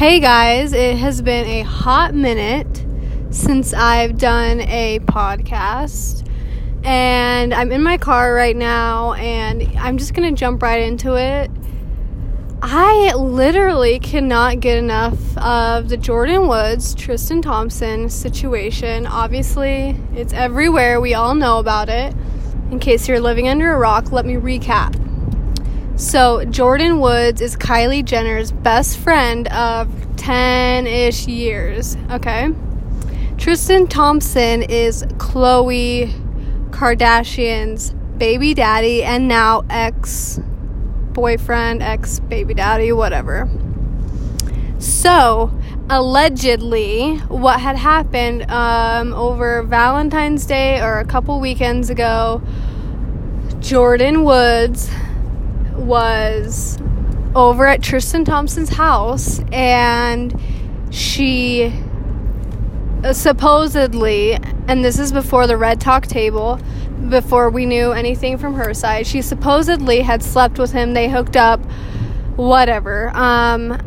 Hey guys, it has been a hot minute since I've done a podcast. And I'm in my car right now and I'm just to jump right into it. I literally cannot get enough of the Jordyn Woods, Tristan Thompson situation. Obviously, it's everywhere. We all know about it. In case you're living under a rock, let me recap. So, Jordyn Woods is Kylie Jenner's best friend of 10 ish years, okay? Tristan Thompson is Khloe Kardashian's baby daddy and now ex boyfriend, ex baby daddy, whatever. So, allegedly, what had happened um, over Valentine's Day or a couple weekends ago, Jordyn Woods was over at Tristan Thompson's house and she supposedly, and this is before the Red Talk table, before we knew anything from her side, she supposedly had slept with him. They hooked up, whatever. Um,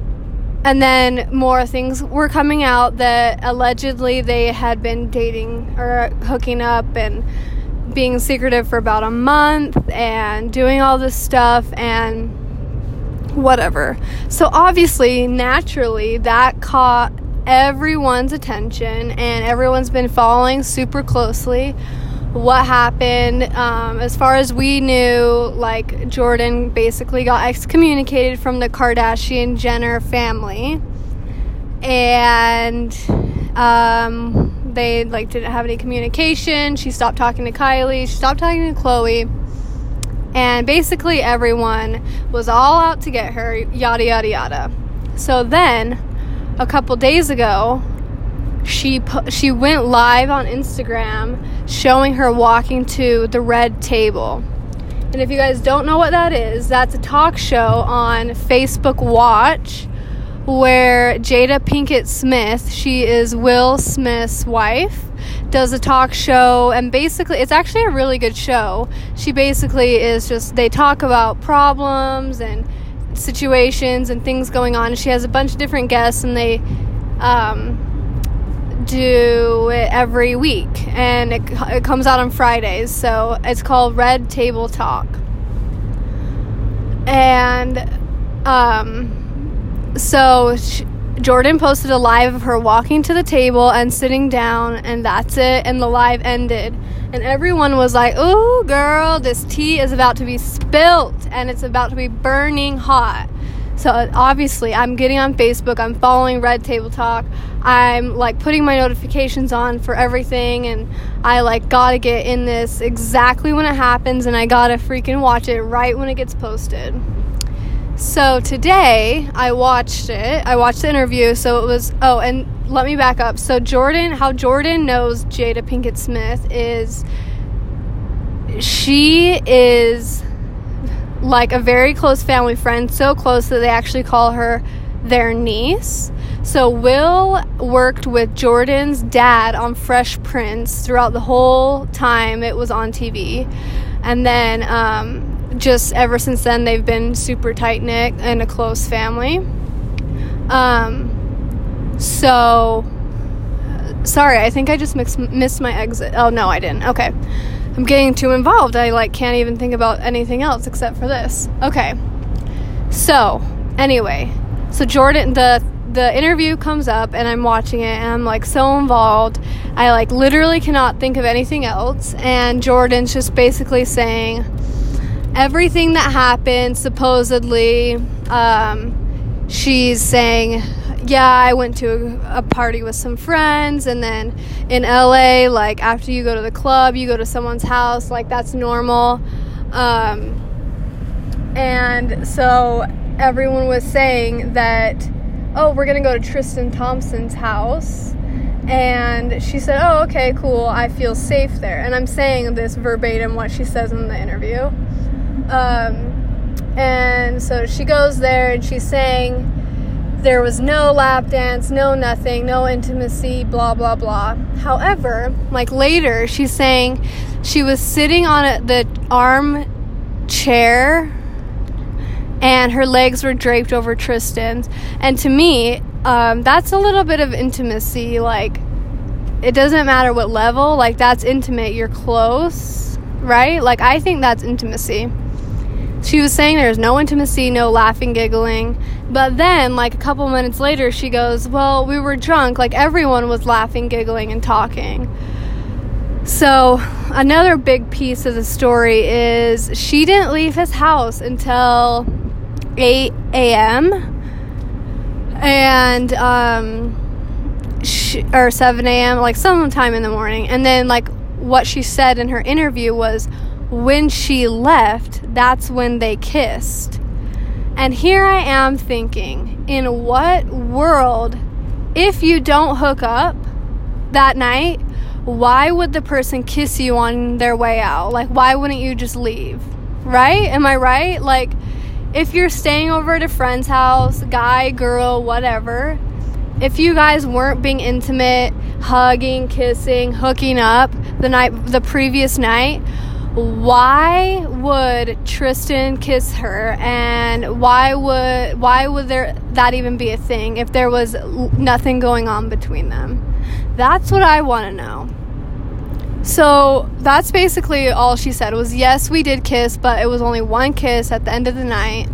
and then more things were coming out that allegedly they had been dating or hooking up and being secretive for about a month and doing all this stuff and whatever. So obviously, naturally, that caught everyone's attention and everyone's been following super closely what happened. Um, as far as we knew, like Jordyn basically got excommunicated from the Kardashian Jenner family. And um, they like didn't have any communication. She stopped talking to Kylie. She stopped talking to Khloe. And basically everyone was all out to get her, yada yada yada. So then, a couple days ago, she pu- she went live on Instagram showing her walking to the red table. And if you guys don't know what that is, that's a talk show on Facebook Watch where Jada Pinkett Smith, she is Will Smith's wife, does a talk show and basically it's actually a really good show. She basically is just they talk about problems and situations and things going on. She has a bunch of different guests and they um, do it every week and it, it comes out on Fridays. So it's called Red Table Talk. And um so she, Jordyn posted a live of her walking to the table and sitting down, and that's it. And the live ended. And everyone was like, Ooh, girl, this tea is about to be spilt and it's about to be burning hot. So obviously, I'm getting on Facebook, I'm following Red Table Talk, I'm like putting my notifications on for everything, and I like gotta get in this exactly when it happens, and I gotta freaking watch it right when it gets posted. So today I watched it. I watched the interview. So it was, oh, and let me back up. So Jordyn, how Jordyn knows Jada Pinkett Smith is she is like a very close family friend, so close that they actually call her their niece. So Will worked with Jordyn's dad on Fresh Prince throughout the whole time it was on TV. And then um, just ever since then, they've been super tight knit and a close family. Um, so, sorry, I think I just missed my exit. Oh, no, I didn't. Okay. I'm getting too involved. I like can't even think about anything else except for this. Okay. So, anyway, so Jordyn the the interview comes up and I'm watching it and I'm like so involved. I like literally cannot think of anything else and Jordyn's just basically saying everything that happened, supposedly, um, she's saying, yeah, I went to a, a, party with some friends, and then in LA, like after you go to the club, you go to someone's house, like that's normal. Um, and so everyone was saying that, oh, we're gonna go to Tristan Thompson's house. And she said, Oh, okay, cool. I feel safe there. And I'm saying this verbatim what she says in the interview. Um, and so she goes there and she's saying there was no lap dance, no nothing, no intimacy, blah, blah, blah. However, like later, she's saying she was sitting on a, the arm chair and her legs were draped over Tristan's. And to me, um, that's a little bit of intimacy. Like, it doesn't matter what level, like, that's intimate. You're close, right? Like, I think that's intimacy. She was saying there's no intimacy, no laughing, giggling. But then, like a couple minutes later, she goes, Well, we were drunk. Like everyone was laughing, giggling, and talking. So, another big piece of the story is she didn't leave his house until 8 a.m. And, um, she, or 7 a.m., like sometime in the morning. And then, like, what she said in her interview was, when she left, that's when they kissed. And here I am thinking, in what world, if you don't hook up that night, why would the person kiss you on their way out? Like, why wouldn't you just leave? Right? Am I right? Like, if you're staying over at a friend's house, guy, girl, whatever, if you guys weren't being intimate, hugging, kissing, hooking up the night the previous night, why would Tristan kiss her and why would why would there that even be a thing if there was nothing going on between them? That's what I want to know. So that's basically all she said was yes, we did kiss, but it was only one kiss at the end of the night.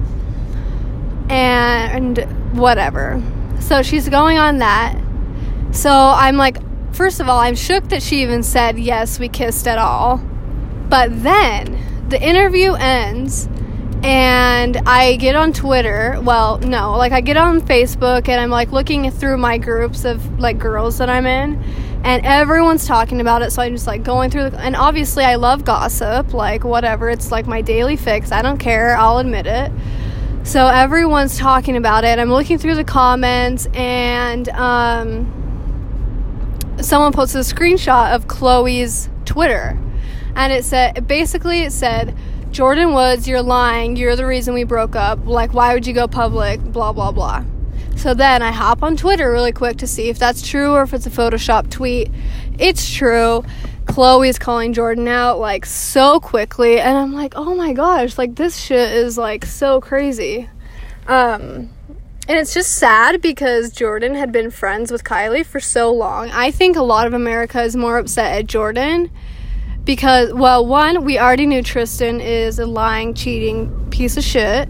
And whatever. So she's going on that. So I'm like, first of all, I'm shook that she even said yes, we kissed at all but then the interview ends and I get on Twitter. Well, no, like I get on Facebook and I'm like looking through my groups of like girls that I'm in and everyone's talking about it. So I'm just like going through the, and obviously I love gossip, like whatever. It's like my daily fix. I don't care. I'll admit it. So everyone's talking about it. I'm looking through the comments and um, someone posted a screenshot of Khloe's Twitter and it said basically it said Jordyn Woods, you're lying. You're the reason we broke up. Like, why would you go public? Blah, blah, blah. So then I hop on Twitter really quick to see if that's true or if it's a Photoshop tweet. It's true. Khloe's calling Jordyn out like so quickly. And I'm like, oh my gosh, like this shit is like so crazy. Um, and it's just sad because Jordyn had been friends with Kylie for so long. I think a lot of America is more upset at Jordyn because well one we already knew tristan is a lying cheating piece of shit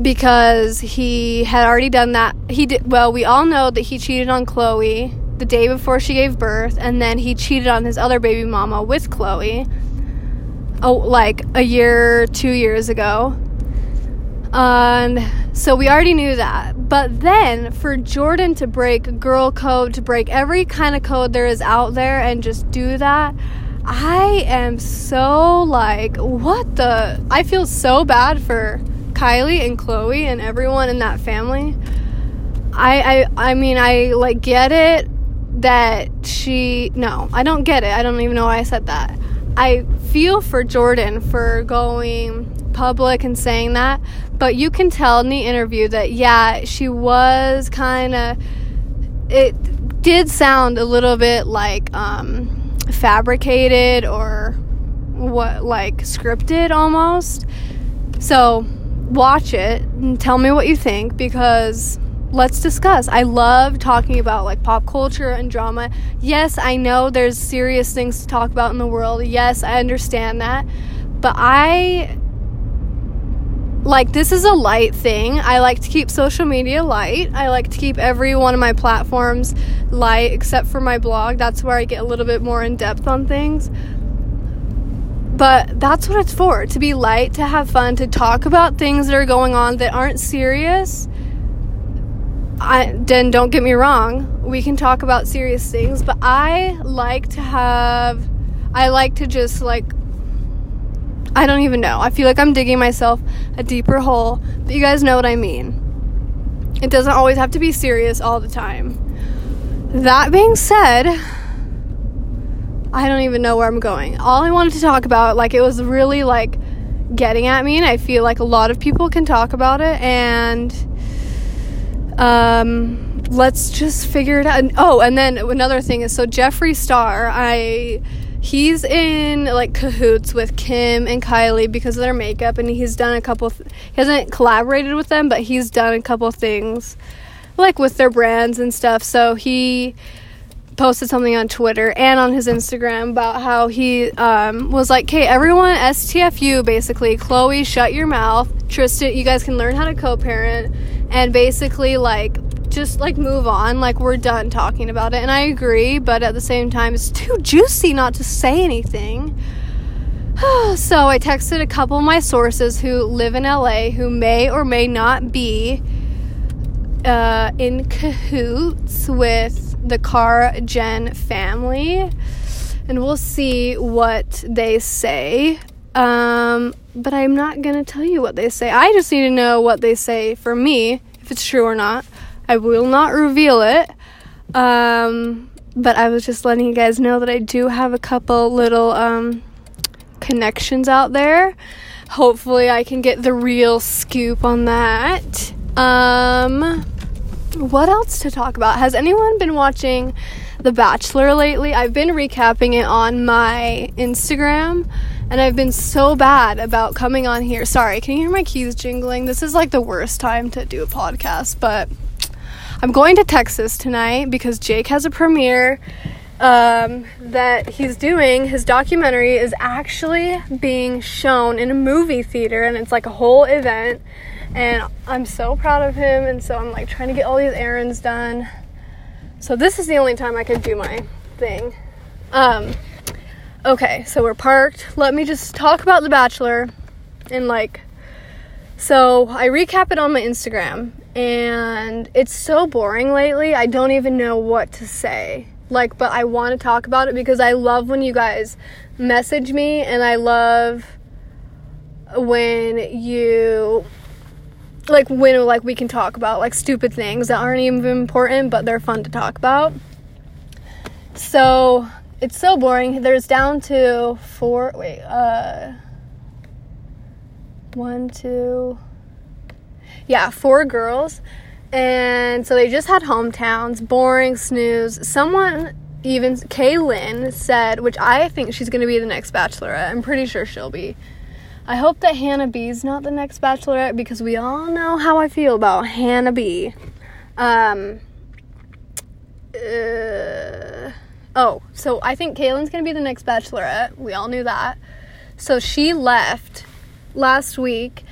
because he had already done that. He did well we all know that he cheated on Khloe the day before she gave birth and then he cheated on his other baby mama with Khloe oh like a year two years ago. And so we already knew that. But then for Jordyn to break girl code to break every kind of code there is out there and just do that I am so like, what the? I feel so bad for Kylie and Khloe and everyone in that family. I, I, I mean, I like get it that she. No, I don't get it. I don't even know why I said that. I feel for Jordyn for going public and saying that, but you can tell in the interview that yeah, she was kind of. It did sound a little bit like um fabricated or what like scripted almost. So watch it and tell me what you think because let's discuss. I love talking about like pop culture and drama. Yes, I know there's serious things to talk about in the world. Yes, I understand that. But I like this is a light thing. I like to keep social media light. I like to keep every one of my platforms light except for my blog. That's where I get a little bit more in depth on things. But that's what it's for to be light, to have fun, to talk about things that are going on that aren't serious. I, then don't get me wrong, we can talk about serious things, but I like to have, I like to just like I don't even know. I feel like I'm digging myself a deeper hole, but you guys know what I mean. It doesn't always have to be serious all the time. That being said, I don't even know where I'm going. All I wanted to talk about, like, it was really like getting at me, and I feel like a lot of people can talk about it, and um, let's just figure it out. Oh, and then another thing is so Jeffree Star, I he's in like cahoots with Kim and Kylie because of their makeup, and he's done a couple. Th- he hasn't collaborated with them, but he's done a couple things like with their brands and stuff. So he posted something on Twitter and on his Instagram about how he um, was like, "Okay, everyone, STFU, basically. Khloe, shut your mouth. Tristan, you guys can learn how to co-parent, and basically like." Just like move on, like we're done talking about it. And I agree, but at the same time, it's too juicy not to say anything. so I texted a couple of my sources who live in LA who may or may not be uh, in cahoots with the Car Gen family, and we'll see what they say. Um, but I'm not gonna tell you what they say. I just need to know what they say for me, if it's true or not. I will not reveal it. Um, but I was just letting you guys know that I do have a couple little um, connections out there. Hopefully, I can get the real scoop on that. Um, what else to talk about? Has anyone been watching The Bachelor lately? I've been recapping it on my Instagram, and I've been so bad about coming on here. Sorry, can you hear my keys jingling? This is like the worst time to do a podcast, but I'm going to Texas tonight because Jake has a premiere um, that he's doing. His documentary is actually being shown in a movie theater, and it's like a whole event and I'm so proud of him and so I'm like trying to get all these errands done. So this is the only time I can do my thing. Um okay, so we're parked. Let me just talk about The Bachelor and like so I recap it on my Instagram and it's so boring lately. I don't even know what to say. Like but I want to talk about it because I love when you guys message me and I love when you like when like we can talk about like stupid things that aren't even important but they're fun to talk about so it's so boring there's down to four wait uh one two yeah four girls and so they just had hometowns boring snooze someone even Caelynn said which i think she's going to be the next bachelorette i'm pretty sure she'll be I hope that Hannah B's not the next bachelorette because we all know how I feel about Hannah B. Um, uh, oh, so I think Caelynn's gonna be the next bachelorette. We all knew that. So she left last week,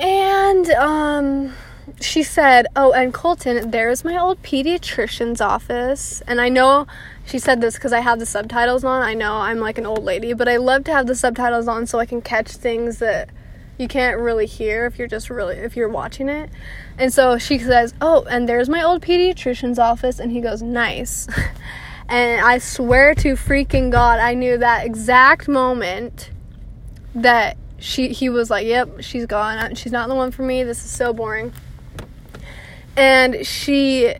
and um, she said, "Oh, and Colton, there's my old pediatrician's office." And I know she said this because I have the subtitles on. I know I'm like an old lady, but I love to have the subtitles on so I can catch things that you can't really hear if you're just really if you're watching it. And so she says, "Oh, and there's my old pediatrician's office." And he goes, "Nice." and I swear to freaking god, I knew that exact moment that she he was like, "Yep, she's gone. She's not the one for me. This is so boring." And she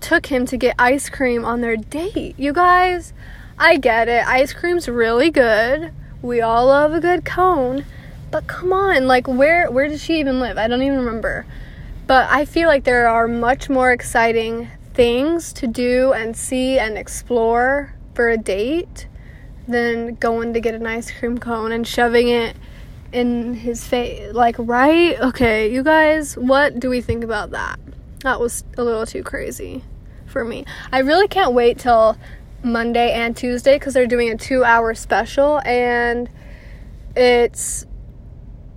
took him to get ice cream on their date. You guys, I get it. Ice cream's really good. We all love a good cone. But come on, like where where does she even live? I don't even remember. But I feel like there are much more exciting things to do and see and explore for a date than going to get an ice cream cone and shoving it in his face. Like, right? Okay, you guys, what do we think about that? That was a little too crazy for me. I really can't wait till Monday and Tuesday because they're doing a two hour special and it's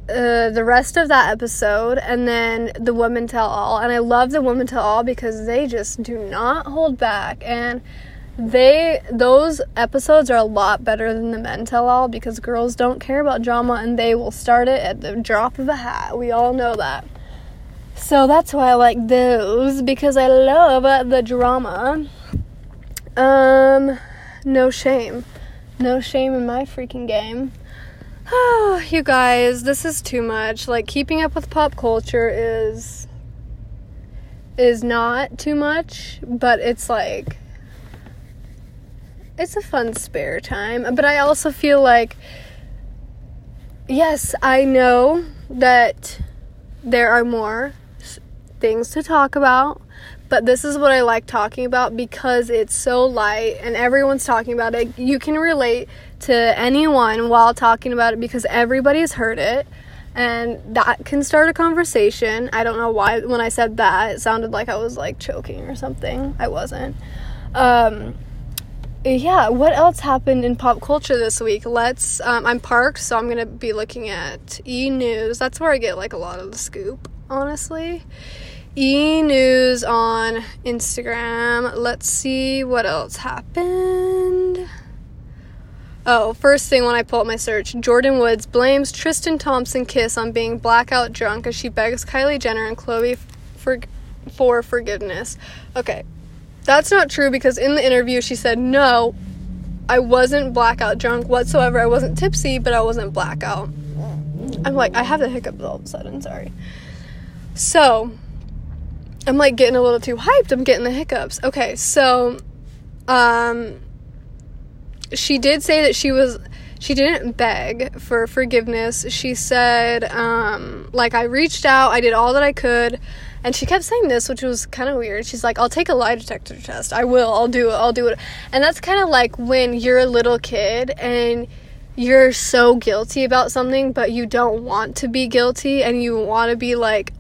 uh, the rest of that episode and then the women tell all and i love the women tell all because they just do not hold back and they those episodes are a lot better than the men tell all because girls don't care about drama and they will start it at the drop of a hat we all know that so that's why I like those because I love the drama. Um, no shame. No shame in my freaking game. Oh, you guys, this is too much. Like keeping up with pop culture is is not too much, but it's like it's a fun spare time. But I also feel like yes, I know that there are more things to talk about, but this is what I like talking about because it's so light and everyone's talking about it. You can relate to anyone while talking about it because everybody's heard it and that can start a conversation. I don't know why when I said that it sounded like I was like choking or something. I wasn't. Um yeah, what else happened in pop culture this week? Let's um, I'm parked, so I'm to be looking at E News. That's where I get like a lot of the scoop, honestly. E News on Instagram. Let's see what else happened. Oh, first thing when I pull up my search, Jordyn Woods blames Tristan Thompson kiss on being blackout drunk as she begs Kylie Jenner and Khloe for for forgiveness. Okay. That's not true because in the interview she said, "No, I wasn't blackout drunk whatsoever. I wasn't tipsy, but I wasn't blackout." I'm like, I have the hiccups all of a sudden, sorry. So, I'm like getting a little too hyped. I'm getting the hiccups. Okay, so um she did say that she was she didn't beg for forgiveness. She said um like I reached out, I did all that I could. And she kept saying this, which was kind of weird. She's like, I'll take a lie detector test. I will. I'll do it. I'll do it. And that's kind of like when you're a little kid and you're so guilty about something, but you don't want to be guilty and you want to be like,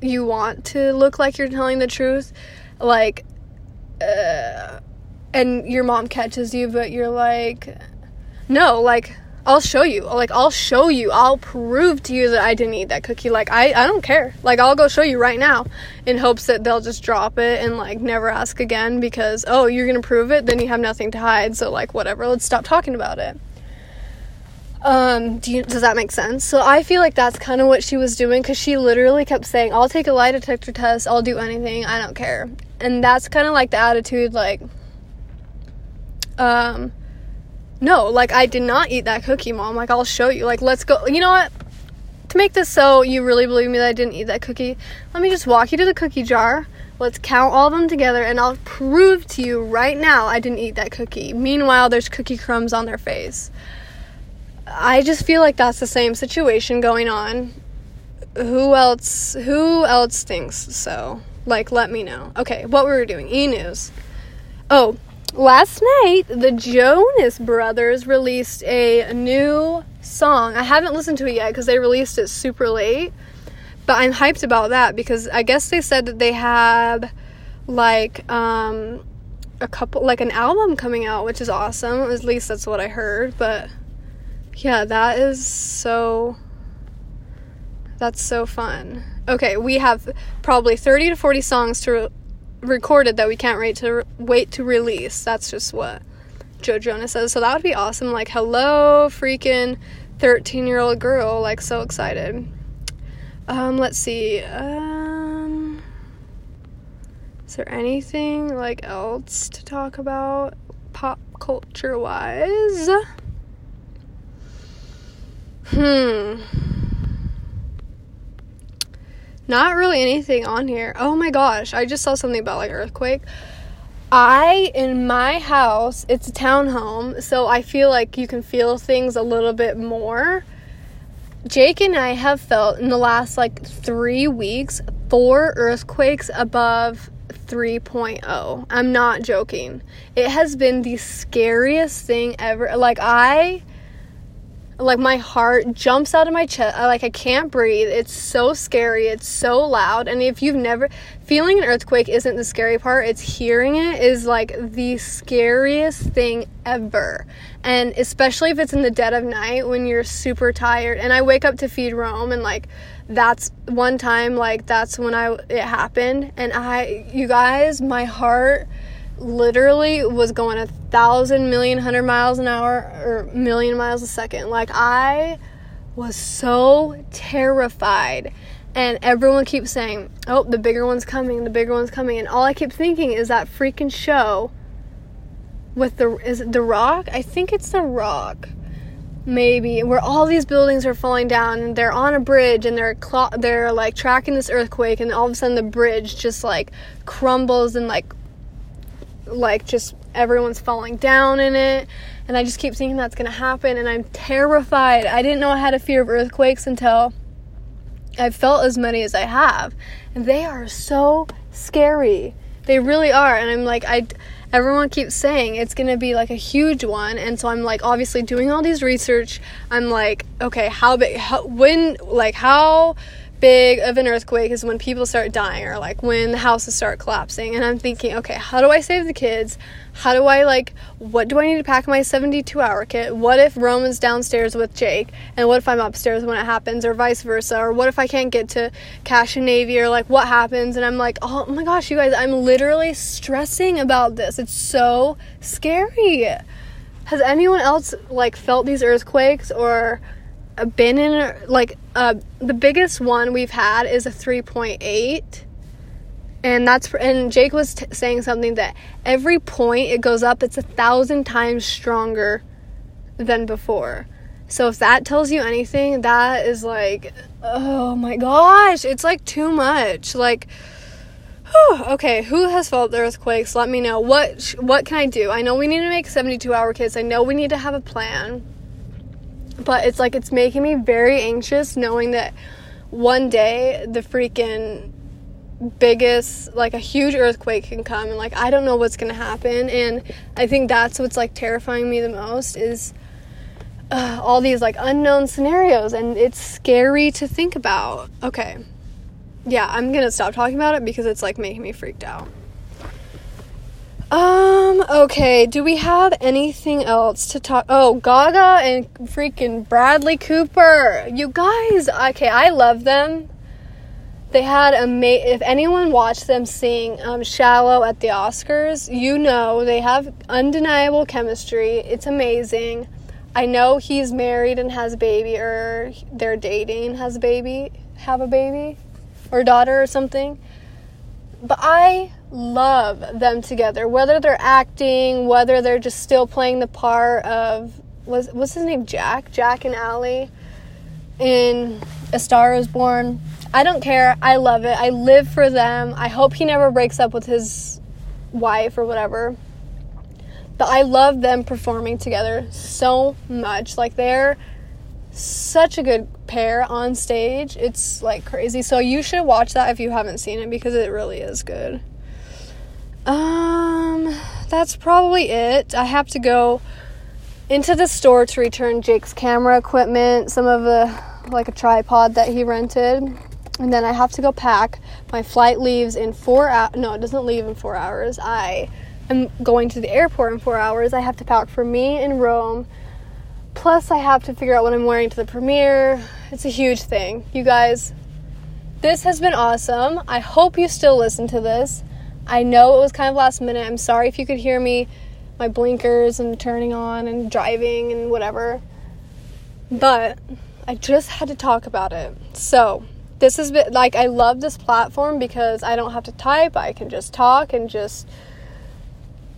you want to look like you're telling the truth, like, uh, and your mom catches you, but you're like, no, like, I'll show you. Like, I'll show you. I'll prove to you that I didn't eat that cookie. Like, I, I don't care. Like, I'll go show you right now in hopes that they'll just drop it and, like, never ask again because, oh, you're gonna prove it? Then you have nothing to hide. So, like, whatever. Let's stop talking about it. Um, do you, does that make sense? So I feel like that's kind of what she was doing because she literally kept saying, I'll take a lie detector test, I'll do anything, I don't care. And that's kind of like the attitude, like, um, no, like, I did not eat that cookie, mom. Like, I'll show you. Like, let's go. You know what? To make this so you really believe me that I didn't eat that cookie, let me just walk you to the cookie jar. Let's count all of them together, and I'll prove to you right now I didn't eat that cookie. Meanwhile, there's cookie crumbs on their face. I just feel like that's the same situation going on. Who else who else thinks so? Like let me know. Okay, what were we doing. E News. Oh, last night the Jonas Brothers released a new song. I haven't listened to it yet cuz they released it super late. But I'm hyped about that because I guess they said that they have like um a couple like an album coming out, which is awesome. At least that's what I heard, but yeah, that is so. That's so fun. Okay, we have probably 30 to 40 songs to recorded that we can't wait to re- wait to release. That's just what Joe Jonas says. So that would be awesome. Like, hello, freaking 13 year old girl. Like, so excited. Um, let's see. Um, is there anything like else to talk about pop culture wise? Hmm. Not really anything on here. Oh my gosh, I just saw something about like earthquake. I in my house, it's a townhome, so I feel like you can feel things a little bit more. Jake and I have felt in the last like 3 weeks four earthquakes above 3.0. I'm not joking. It has been the scariest thing ever. Like I like my heart jumps out of my chest. Like i can't breathe. It's so scary. It's so loud. And if you've never feeling an earthquake isn't the scary part. It's hearing it is like the scariest thing ever. And especially if it's in the dead of night when you're super tired. And i wake up to feed rome and like that's one time like that's when i it happened. And i you guys my heart literally was going a thousand million hundred miles an hour or million miles a second. Like I was so terrified. And everyone keeps saying, Oh, the bigger one's coming, the bigger one's coming. And all I keep thinking is that freaking show with the is it the rock? I think it's the rock. Maybe where all these buildings are falling down and they're on a bridge and they're cl- they're like tracking this earthquake and all of a sudden the bridge just like crumbles and like like just everyone's falling down in it and I just keep thinking that's going to happen and I'm terrified. I didn't know I had a fear of earthquakes until I've felt as many as I have and they are so scary. They really are. And I'm like, I, everyone keeps saying it's to be like a huge one. And so I'm like, obviously doing all these research. I'm like, okay, how big, how, when, like, how big of an earthquake is when people start dying or like when the houses start collapsing. And i'm thinking okay how do i save the kids? How do i like what do i need to pack my 72 hour kit? What if roman's downstairs with jake? And what if i'm upstairs when it happens or vice versa? Or what if i can't get to cash and navy? Or like what happens? And i'm like oh my gosh you guys i'm literally stressing about this. It's so scary. Has anyone else like felt these earthquakes or been in like uh, the biggest one we've had is a 3.8 and that's and jake was t- saying something that every point it goes up it's a thousand times stronger than before. So if that tells you anything that is like oh my gosh it's like too much. Like whew, okay who has felt the earthquakes? Let me know. What what can i do? I know we need to make 72 hour kits i know we need to have a plan but it's like it's making me very anxious knowing that one day the freaking biggest like a huge earthquake can come and like I don't know what's going to happen and I think that's what's like terrifying me the most is uh, all these like unknown scenarios and it's scary to think about. Okay. Yeah, I'm going to stop talking about it because it's like making me freaked out. Um, okay, do we have anything else to talk? Oh, Gaga and freaking Bradley Cooper. You guys, okay, I love them. They had a ma- if anyone watched them sing um, Shallow at the Oscars, you know they have undeniable chemistry. It's amazing. I know he's married and has a baby, or they're dating, has a baby, have a baby, or daughter or something. But I love them together, whether they're acting, whether they're just still playing the part of was what's his name Jack, Jack and Ally in A Star Is Born. I don't care. I love it. I live for them. I hope he never breaks up with his wife or whatever. But I love them performing together so much. Like they're such a good pair on stage. It's like crazy. So you should watch that if you haven't seen it because it really is good. Um, that's probably it. I have to go into the store to return Jake's camera equipment, some of the like a tripod that he rented, and then I have to go pack. My flight leaves in four hours. No, it doesn't leave in four hours. I am going to the airport in four hours. I have to pack for me in Rome. Plus, I have to figure out what I'm wearing to the premiere. It's a huge thing. You guys, this has been awesome. I hope you still listen to this. I know it was kind of last minute. I'm sorry if you could hear me, my blinkers and turning on and driving and whatever. But I just had to talk about it. So, this has been like I love this platform because I don't have to type. I can just talk and just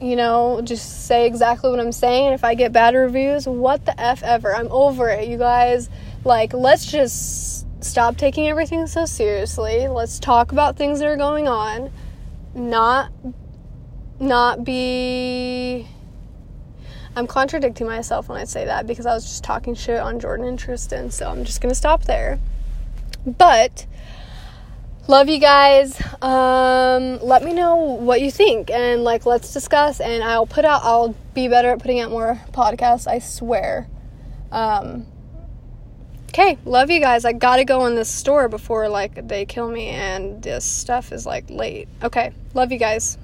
you know, just say exactly what I'm saying. And if I get bad reviews, what the F ever. I'm over it, you guys. Like, let's just stop taking everything so seriously. Let's talk about things that are going on not not be I'm contradicting myself when I say that because I was just talking shit on Jordyn and Tristan, so I'm just gonna stop there. But love you guys. Um, let me know what you think and like let's discuss and I'll put out I'll be better at putting out more podcasts, I swear. Um, Okay, love you guys. I gotta go in this store before like they kill me and this stuff is like late. Okay, love you guys.